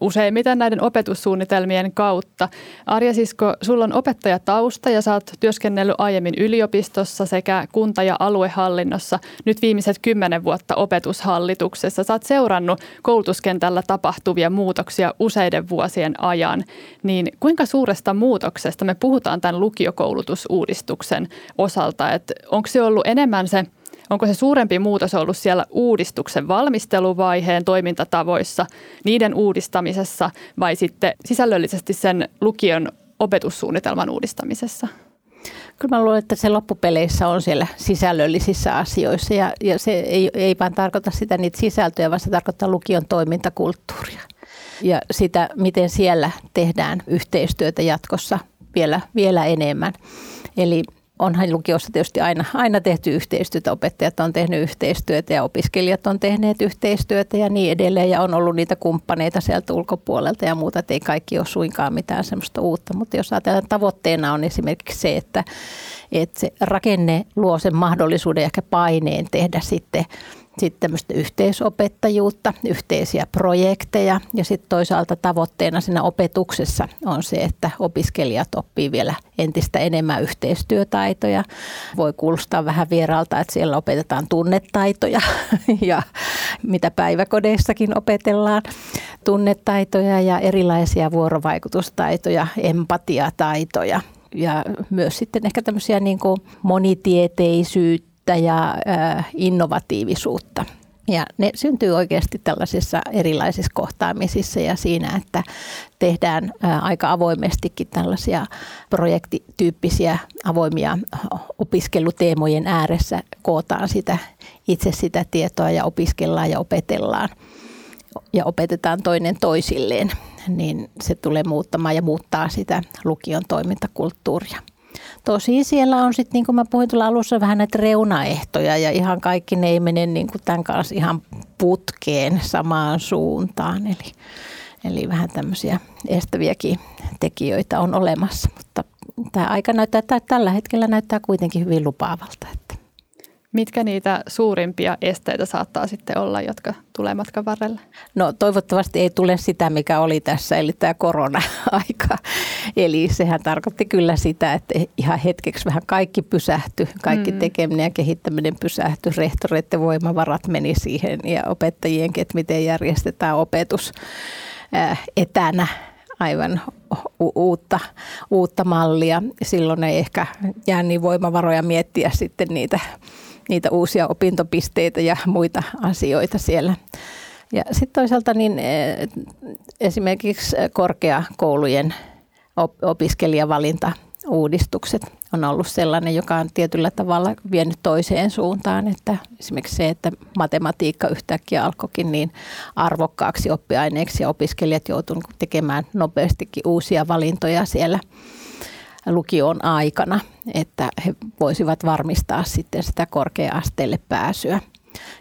useimmiten näiden opetussuunnitelmien kautta. Arja Sisko, sulla on opettajatausta ja sä oot työskennellyt aiemmin yliopistossa sekä kunta- ja aluehallinnossa. Nyt viimeiset kymmenen vuotta opetushallituksessa. Sä oot seurannut koulutuskentällä tapahtuvia muutoksia useiden vuosien ajan. Niin kuinka suuresta muutoksesta me puhutaan tämän lukiokoulutusuudistuksen osalta? Onko se ollut enemmän se – Onko se suurempi muutos ollut siellä uudistuksen valmisteluvaiheen toimintatavoissa, niiden uudistamisessa vai sitten sisällöllisesti sen lukion opetussuunnitelman uudistamisessa? Kyllä mä luulen, että se loppupeleissä on siellä sisällöllisissä asioissa ja, ja se ei, ei vain tarkoita sitä niitä sisältöjä, vaan se tarkoittaa lukion toimintakulttuuria ja sitä, miten siellä tehdään yhteistyötä jatkossa vielä, vielä enemmän. Eli onhan lukiossa tietysti aina, aina tehty yhteistyötä, opettajat on tehnyt yhteistyötä ja opiskelijat on tehneet yhteistyötä ja niin edelleen ja on ollut niitä kumppaneita sieltä ulkopuolelta ja muuta, että ei kaikki ole suinkaan mitään semmoista uutta, mutta jos ajatellaan tavoitteena on esimerkiksi se, että, että se rakenne luo sen mahdollisuuden ja ehkä paineen tehdä sitten sitten tämmöistä yhteisopettajuutta, yhteisiä projekteja ja sitten toisaalta tavoitteena siinä opetuksessa on se, että opiskelijat oppii vielä entistä enemmän yhteistyötaitoja. Voi kuulostaa vähän vieraalta, että siellä opetetaan tunnetaitoja [LAUGHS] ja mitä päiväkodeissakin opetellaan. Tunnetaitoja ja erilaisia vuorovaikutustaitoja, empatiataitoja ja myös sitten ehkä tämmöisiä niin kuin monitieteisyyttä ja innovatiivisuutta. Ja ne syntyy oikeasti tällaisissa erilaisissa kohtaamisissa ja siinä, että tehdään aika avoimestikin tällaisia projektityyppisiä avoimia opiskeluteemojen ääressä, kootaan sitä, itse sitä tietoa ja opiskellaan ja opetellaan ja opetetaan toinen toisilleen, niin se tulee muuttamaan ja muuttaa sitä lukion toimintakulttuuria. Tosi siellä on sitten, niin kuin mä puhuin tuolla alussa, vähän näitä reunaehtoja ja ihan kaikki ne ei mene niin kuin tämän kanssa ihan putkeen samaan suuntaan. Eli, eli vähän tämmöisiä estäviäkin tekijöitä on olemassa, mutta tämä aika näyttää, tällä hetkellä näyttää kuitenkin hyvin lupaavalta. Että Mitkä niitä suurimpia esteitä saattaa sitten olla, jotka tulee matkan varrella? No toivottavasti ei tule sitä, mikä oli tässä, eli tämä korona-aika. Eli sehän tarkoitti kyllä sitä, että ihan hetkeksi vähän kaikki pysähtyi, kaikki mm. tekeminen ja kehittäminen pysähtyi, rehtoreiden voimavarat meni siihen ja opettajienkin, että miten järjestetään opetus etänä aivan uutta, uutta mallia. Silloin ei ehkä jää niin voimavaroja miettiä sitten niitä niitä uusia opintopisteitä ja muita asioita siellä. Ja sitten toisaalta niin eh, esimerkiksi korkeakoulujen opiskelijavalinta uudistukset on ollut sellainen, joka on tietyllä tavalla vienyt toiseen suuntaan, että esimerkiksi se, että matematiikka yhtäkkiä alkoikin niin arvokkaaksi oppiaineeksi ja opiskelijat joutuivat tekemään nopeastikin uusia valintoja siellä lukion aikana, että he voisivat varmistaa sitten sitä korkea-asteelle pääsyä.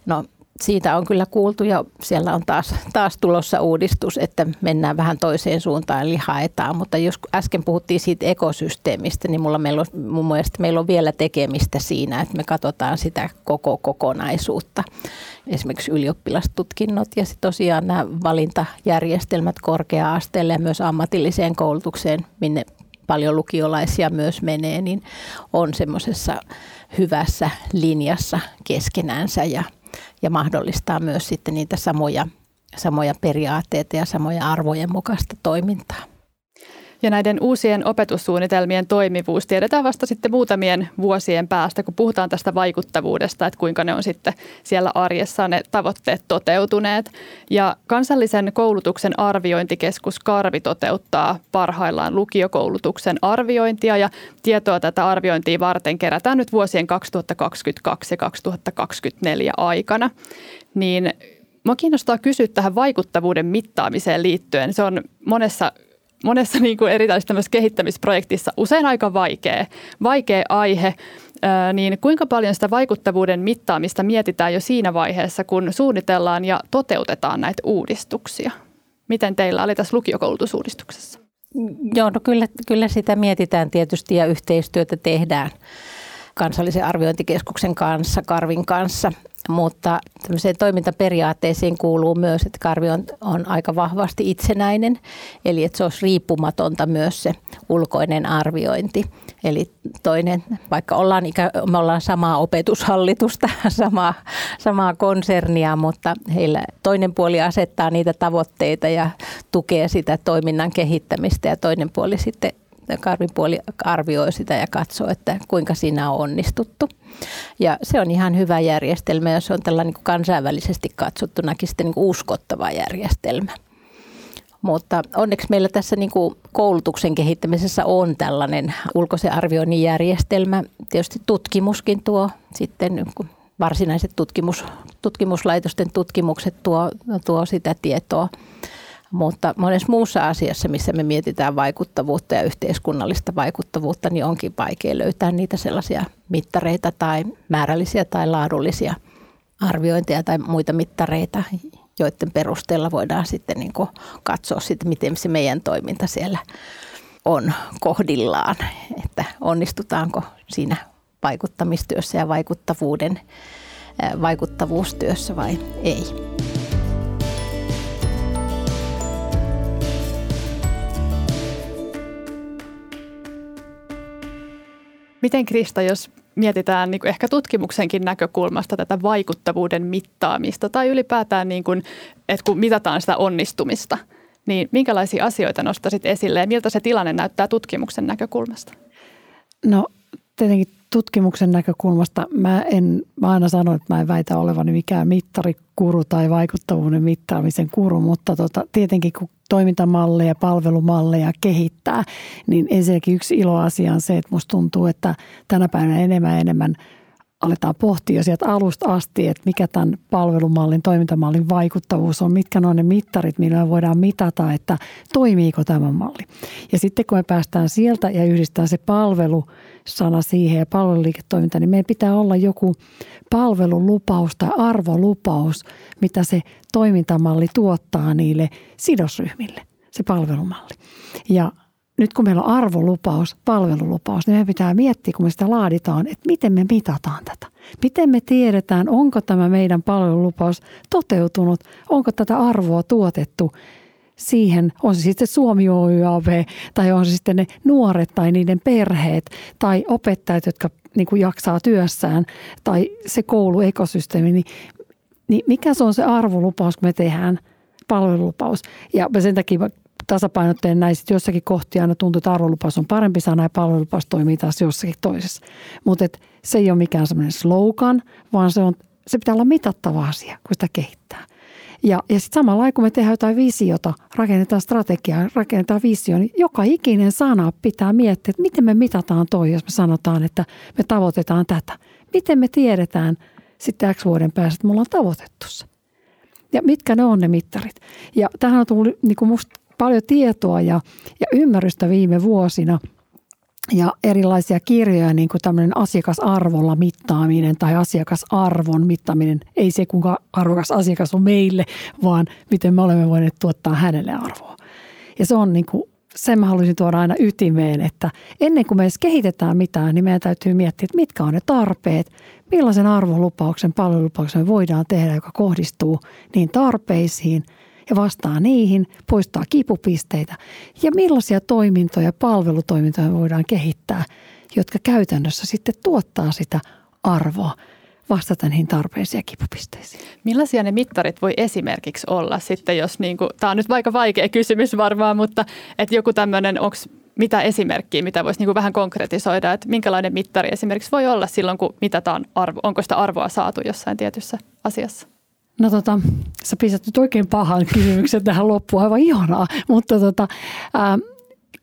No siitä on kyllä kuultu ja siellä on taas, taas tulossa uudistus, että mennään vähän toiseen suuntaan eli haetaan. Mutta jos äsken puhuttiin siitä ekosysteemistä, niin mulla meillä on, mun mielestä meillä on vielä tekemistä siinä, että me katsotaan sitä koko kokonaisuutta. Esimerkiksi ylioppilastutkinnot ja sitten tosiaan nämä valintajärjestelmät korkea-asteelle ja myös ammatilliseen koulutukseen, minne paljon lukiolaisia myös menee, niin on semmoisessa hyvässä linjassa keskenänsä ja, ja mahdollistaa myös sitten niitä samoja, samoja periaatteita ja samoja arvojen mukaista toimintaa. Ja näiden uusien opetussuunnitelmien toimivuus tiedetään vasta sitten muutamien vuosien päästä, kun puhutaan tästä vaikuttavuudesta, että kuinka ne on sitten siellä arjessa ne tavoitteet toteutuneet. Ja kansallisen koulutuksen arviointikeskus Karvi toteuttaa parhaillaan lukiokoulutuksen arviointia ja tietoa tätä arviointia varten kerätään nyt vuosien 2022 ja 2024 aikana. Niin Mua kiinnostaa kysyä tähän vaikuttavuuden mittaamiseen liittyen. Se on monessa monessa [LAUGHS] niin kuin erilaisessa kehittämisprojektissa usein aika vaikea, vaikea aihe, niin kuinka paljon sitä vaikuttavuuden mittaamista mietitään jo siinä vaiheessa, kun suunnitellaan ja toteutetaan näitä uudistuksia? Miten teillä oli tässä lukiokoulutusuudistuksessa? Joo, no kyllä, kyllä sitä mietitään tietysti ja yhteistyötä tehdään kansallisen arviointikeskuksen kanssa, Karvin kanssa. Mutta tämmöiseen toimintaperiaatteisiin kuuluu myös, että Karvi on, on aika vahvasti itsenäinen, eli että se olisi riippumatonta myös se ulkoinen arviointi. Eli toinen, vaikka ollaan, ikä, me ollaan samaa opetushallitusta, [LAUGHS] samaa, samaa konsernia, mutta heillä toinen puoli asettaa niitä tavoitteita ja tukee sitä toiminnan kehittämistä ja toinen puoli sitten Karvin puoli arvioi sitä ja katsoo, että kuinka siinä on onnistuttu. Ja se on ihan hyvä järjestelmä ja se on tällainen niin kansainvälisesti katsottunakin sitten niin uskottava järjestelmä. Mutta onneksi meillä tässä niin kuin koulutuksen kehittämisessä on tällainen ulkoisen arvioinnin järjestelmä. Tietysti tutkimuskin tuo sitten niin varsinaiset tutkimus, tutkimuslaitosten tutkimukset tuo, tuo sitä tietoa. Mutta monessa muussa asiassa, missä me mietitään vaikuttavuutta ja yhteiskunnallista vaikuttavuutta, niin onkin vaikea löytää niitä sellaisia mittareita tai määrällisiä tai laadullisia arviointeja tai muita mittareita, joiden perusteella voidaan sitten niin katsoa, sitten, miten se meidän toiminta siellä on kohdillaan, että onnistutaanko siinä vaikuttamistyössä ja vaikuttavuuden, vaikuttavuustyössä vai ei. Miten Krista, jos mietitään niin kuin ehkä tutkimuksenkin näkökulmasta tätä vaikuttavuuden mittaamista tai ylipäätään, niin kuin, että kun mitataan sitä onnistumista, niin minkälaisia asioita nostaisit esille ja miltä se tilanne näyttää tutkimuksen näkökulmasta? No tietenkin tutkimuksen näkökulmasta mä en, mä aina sanon, että mä en väitä olevani mikään mittarikuru tai vaikuttavuuden mittaamisen kuru, mutta tota, tietenkin kun toimintamalleja, palvelumalleja kehittää, niin ensinnäkin yksi iloasia on se, että musta tuntuu, että tänä päivänä enemmän ja enemmän aletaan pohtia sieltä alusta asti, että mikä tämän palvelumallin, toimintamallin vaikuttavuus on, mitkä on ne mittarit, millä me voidaan mitata, että toimiiko tämä malli. Ja sitten kun me päästään sieltä ja yhdistetään se palvelusana siihen ja palveluliiketoiminta, niin meidän pitää olla joku palvelulupaus tai arvolupaus, mitä se toimintamalli tuottaa niille sidosryhmille, se palvelumalli. Ja nyt kun meillä on arvolupaus, palvelulupaus, niin meidän pitää miettiä, kun me sitä laaditaan, että miten me mitataan tätä. Miten me tiedetään, onko tämä meidän palvelulupaus toteutunut, onko tätä arvoa tuotettu siihen, on se sitten Suomi OYAV tai on se sitten ne nuoret tai niiden perheet tai opettajat, jotka niin kuin jaksaa työssään tai se kouluekosysteemi, niin, niin mikä se on se arvolupaus, kun me tehdään palvelulupaus. Ja sen takia tasapainotteen näin jossakin kohti aina tuntuu, että arvolupaus on parempi sana ja palvelupaus toimii taas jossakin toisessa. Mutta se ei ole mikään semmoinen slogan, vaan se, on, se pitää olla mitattava asia, kun sitä kehittää. Ja, ja sitten samalla kun me tehdään jotain visiota, rakennetaan strategiaa, rakennetaan visio, niin joka ikinen sana pitää miettiä, että miten me mitataan toi, jos me sanotaan, että me tavoitetaan tätä. Miten me tiedetään sitten X vuoden päästä, että me ollaan tavoitettu se. Ja mitkä ne on ne mittarit. Ja tähän on tullut niin kuin musta paljon tietoa ja, ja ymmärrystä viime vuosina ja erilaisia kirjoja, niin kuin tämmöinen asiakasarvolla mittaaminen tai asiakasarvon mittaaminen. Ei se, kuinka arvokas asiakas on meille, vaan miten me olemme voineet tuottaa hänelle arvoa. Ja se on niin kuin sen mä haluaisin tuoda aina ytimeen, että ennen kuin me edes kehitetään mitään, niin meidän täytyy miettiä, että mitkä on ne tarpeet, millaisen arvolupauksen, palvelulupauksen me voidaan tehdä, joka kohdistuu niin tarpeisiin – ja vastaa niihin, poistaa kipupisteitä ja millaisia toimintoja, palvelutoimintoja voidaan kehittää, jotka käytännössä sitten tuottaa sitä arvoa vastata niihin tarpeisiin ja kipupisteisiin. Millaisia ne mittarit voi esimerkiksi olla sitten, jos, niin kuin, tämä on nyt vaikka vaikea kysymys varmaan, mutta että joku tämmöinen, onko mitä esimerkkiä, mitä voisi niin vähän konkretisoida, että minkälainen mittari esimerkiksi voi olla silloin, kun mitataan arvo, onko sitä arvoa saatu jossain tietyssä asiassa? No tota, sä pisät nyt oikein pahan kysymyksen tähän loppuun, aivan ihanaa, mutta tota, ää,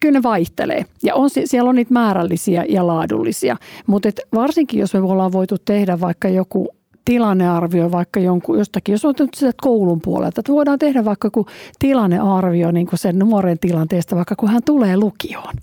kyllä ne vaihtelee. Ja on, siellä on niitä määrällisiä ja laadullisia, mutta et varsinkin jos me ollaan voitu tehdä vaikka joku tilannearvio vaikka jonkun, jostakin, jos on sitä koulun puolelta, että voidaan tehdä vaikka joku tilannearvio niin kuin sen nuoren tilanteesta, vaikka kun hän tulee lukioon.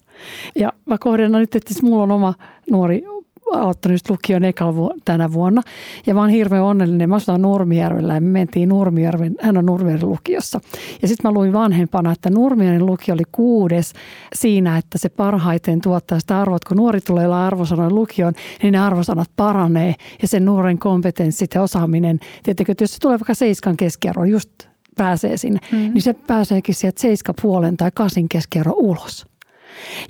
Ja mä kohdennan nyt, että siis mulla on oma nuori aloittanut just lukion eka vu- tänä vuonna. Ja mä oon hirveän onnellinen. Mä asutaan Nurmijärvellä ja me mentiin Nurmijärven, hän on Nurmijärven lukiossa. Ja sitten mä luin vanhempana, että Nurmijärven lukio oli kuudes siinä, että se parhaiten tuottaa sitä arvoa. Kun nuori tulee arvosanoja lukioon, niin ne arvosanat paranee ja sen nuoren kompetenssit ja osaaminen. Tietenkin, että jos se tulee vaikka seiskan keskiarvo, just pääsee sinne, mm. niin se pääseekin sieltä seiskapuolen tai kasin keskiarvo ulos.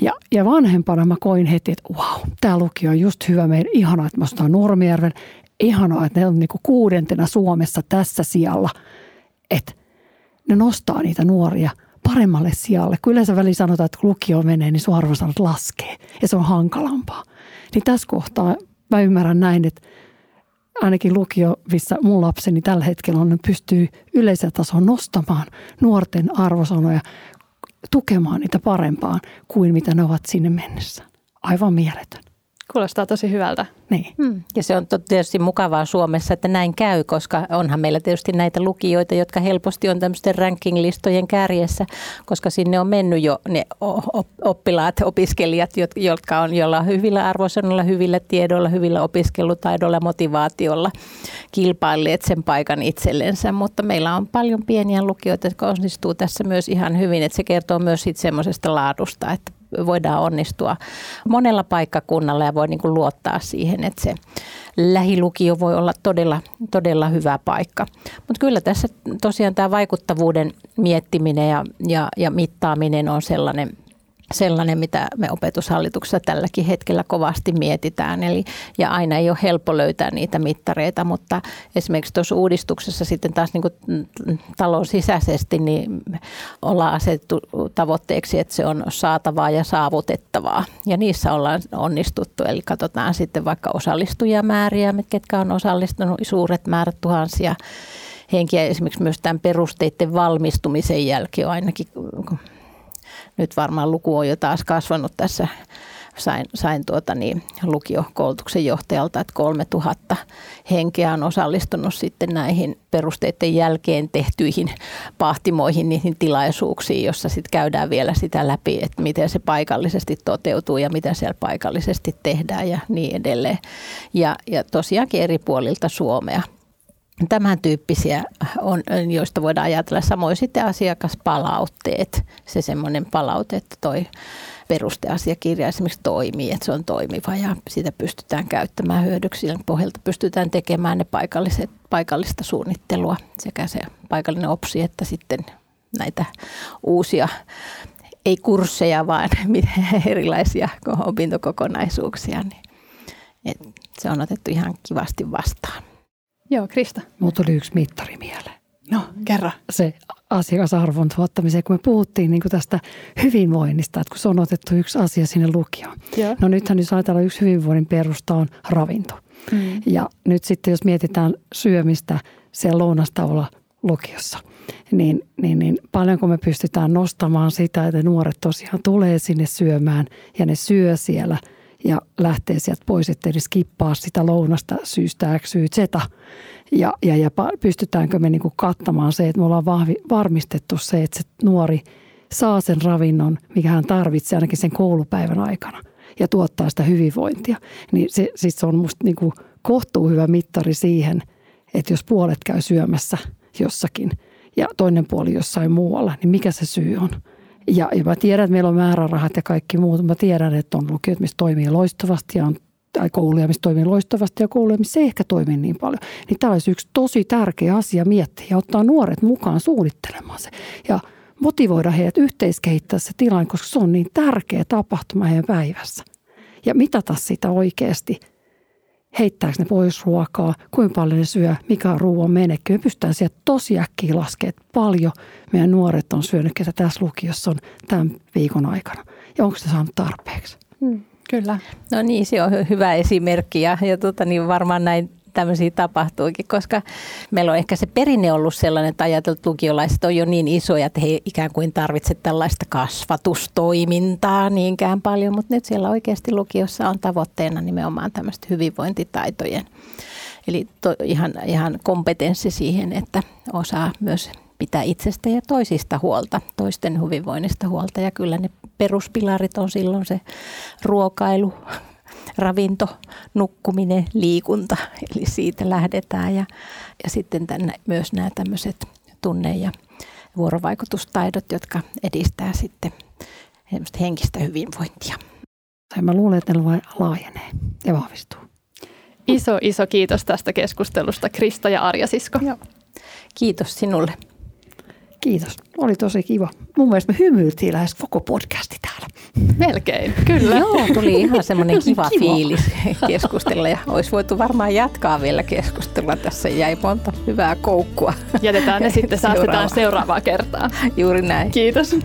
Ja, ja vanhempana mä koin heti, että wow, tämä lukio on just hyvä. Meidän ihanaa, että mä ostan Nurmijärven. Ihanaa, että ne on niinku kuudentena Suomessa tässä sijalla. Että ne nostaa niitä nuoria paremmalle sijalle. Kun yleensä väliin sanotaan, että kun lukio menee, niin sun arvosanat laskee. Ja se on hankalampaa. Niin tässä kohtaa mä ymmärrän näin, että ainakin lukio, missä mun lapseni tällä hetkellä on, pystyy yleisellä tasolla nostamaan nuorten arvosanoja, tukemaan niitä parempaan kuin mitä ne ovat sinne mennessä. Aivan mieletön. Kuulostaa tosi hyvältä. Niin. Hmm. Ja se on tietysti mukavaa Suomessa, että näin käy, koska onhan meillä tietysti näitä lukijoita, jotka helposti on tämmöisten ranking-listojen kärjessä, koska sinne on mennyt jo ne oppilaat, opiskelijat, jotka on jolla on hyvillä arvosanoilla, hyvillä tiedoilla, hyvillä opiskelutaidoilla motivaatiolla kilpailleet sen paikan itsellensä. Mutta meillä on paljon pieniä lukijoita, jotka onnistuu tässä myös ihan hyvin, että se kertoo myös siitä semmoisesta laadusta, että voidaan onnistua monella paikkakunnalla ja voi niin kuin luottaa siihen, että se lähilukio voi olla todella, todella hyvä paikka. Mutta kyllä tässä tosiaan tämä vaikuttavuuden miettiminen ja, ja, ja mittaaminen on sellainen sellainen, mitä me opetushallituksessa tälläkin hetkellä kovasti mietitään. Eli, ja aina ei ole helppo löytää niitä mittareita, mutta esimerkiksi tuossa uudistuksessa sitten taas niin talon sisäisesti niin ollaan asetettu tavoitteeksi, että se on saatavaa ja saavutettavaa. Ja niissä ollaan onnistuttu. Eli katsotaan sitten vaikka osallistujamääriä, ketkä on osallistunut suuret määrät tuhansia henkiä esimerkiksi myös tämän perusteiden valmistumisen jälkeen ainakin nyt varmaan luku on jo taas kasvanut tässä. Sain, sain tuota niin, lukiokoulutuksen johtajalta, että 3000 henkeä on osallistunut sitten näihin perusteiden jälkeen tehtyihin pahtimoihin, niihin tilaisuuksiin, jossa sitten käydään vielä sitä läpi, että miten se paikallisesti toteutuu ja mitä siellä paikallisesti tehdään ja niin edelleen. Ja, ja tosiaankin eri puolilta Suomea tämän tyyppisiä on, joista voidaan ajatella. Samoin sitten asiakaspalautteet, se semmoinen palaute, että toi perusteasiakirja esimerkiksi toimii, että se on toimiva ja sitä pystytään käyttämään hyödyksi. pohjalta pystytään tekemään ne paikalliset, paikallista suunnittelua, sekä se paikallinen opsi että sitten näitä uusia ei kursseja, vaan [LAUGHS] erilaisia opintokokonaisuuksia. Niin, se on otettu ihan kivasti vastaan. Joo, Krista. Mulla tuli yksi mittari mieleen. No, kerro. Se asiakasarvon tuottamiseen, kun me puhuttiin niin kuin tästä hyvinvoinnista, että kun se on otettu yksi asia sinne lukioon. Joo. No nythän jos ajatellaan yksi hyvinvoinnin perusta on ravinto. Mm. Ja nyt sitten jos mietitään syömistä siellä lounastauolla lukiossa, niin, niin, niin paljonko me pystytään nostamaan sitä, että nuoret tosiaan tulee sinne syömään ja ne syö siellä – ja lähtee sieltä pois, ettei skippaa sitä lounasta syystä X, Y, Z. Ja, ja, ja pystytäänkö me niin kuin kattamaan se, että me ollaan vahvi, varmistettu se, että se nuori saa sen ravinnon, mikä hän tarvitsee ainakin sen koulupäivän aikana ja tuottaa sitä hyvinvointia. Niin se, siis se on musta niin kohtuu hyvä mittari siihen, että jos puolet käy syömässä jossakin ja toinen puoli jossain muualla, niin mikä se syy on – ja, ja mä tiedän, että meillä on määrärahat ja kaikki muut. Mä tiedän, että on lukiot, missä toimii loistavasti ja on tai kouluja, missä toimii loistavasti ja kouluja, missä ei ehkä toimi niin paljon. Niin tämä olisi yksi tosi tärkeä asia miettiä ja ottaa nuoret mukaan suunnittelemaan se. Ja motivoida heidät yhteiskehittää se tilanne, koska se on niin tärkeä tapahtuma heidän päivässä. Ja mitata sitä oikeasti – heittääkö ne pois ruokaa, kuinka paljon ne syö, mikä on ruoan menekki. Me pystytään sieltä tosi äkkiä laskemaan, että paljon meidän nuoret on syönyt, ketä tässä lukiossa on tämän viikon aikana. Ja onko se saanut tarpeeksi? Hmm, kyllä. No niin, se on hyvä esimerkki ja, ja tota, niin varmaan näin tämmöisiä tapahtuikin, koska meillä on ehkä se perinne ollut sellainen, että ajateltu lukiolaiset on jo niin isoja, että he ikään kuin tarvitse tällaista kasvatustoimintaa niinkään paljon, mutta nyt siellä oikeasti lukiossa on tavoitteena nimenomaan tämmöistä hyvinvointitaitojen, eli to, ihan, ihan kompetenssi siihen, että osaa myös pitää itsestä ja toisista huolta, toisten hyvinvoinnista huolta. Ja kyllä ne peruspilarit on silloin se ruokailu, ravinto, nukkuminen, liikunta, [LAUGHS] eli siitä lähdetään. Ja, ja sitten tänne myös nämä tämmöiset tunne- ja vuorovaikutustaidot, jotka edistää sitten henkistä hyvinvointia. Tai mä luulen, että ne laajenee ja vahvistuu. Iso, iso kiitos tästä keskustelusta Krista ja Arja Sisko. Joo. Kiitos sinulle. Kiitos. Oli tosi kiva. Mun mielestä me hymyiltiin lähes koko podcasti täällä. Melkein, kyllä. Joo, tuli ihan semmoinen kiva, kiva fiilis keskustella ja olisi voitu varmaan jatkaa vielä keskustelua. Tässä jäi monta hyvää koukkua. Jätetään ne sitten, saastetaan seuraavaa kertaa. Juuri näin. Kiitos.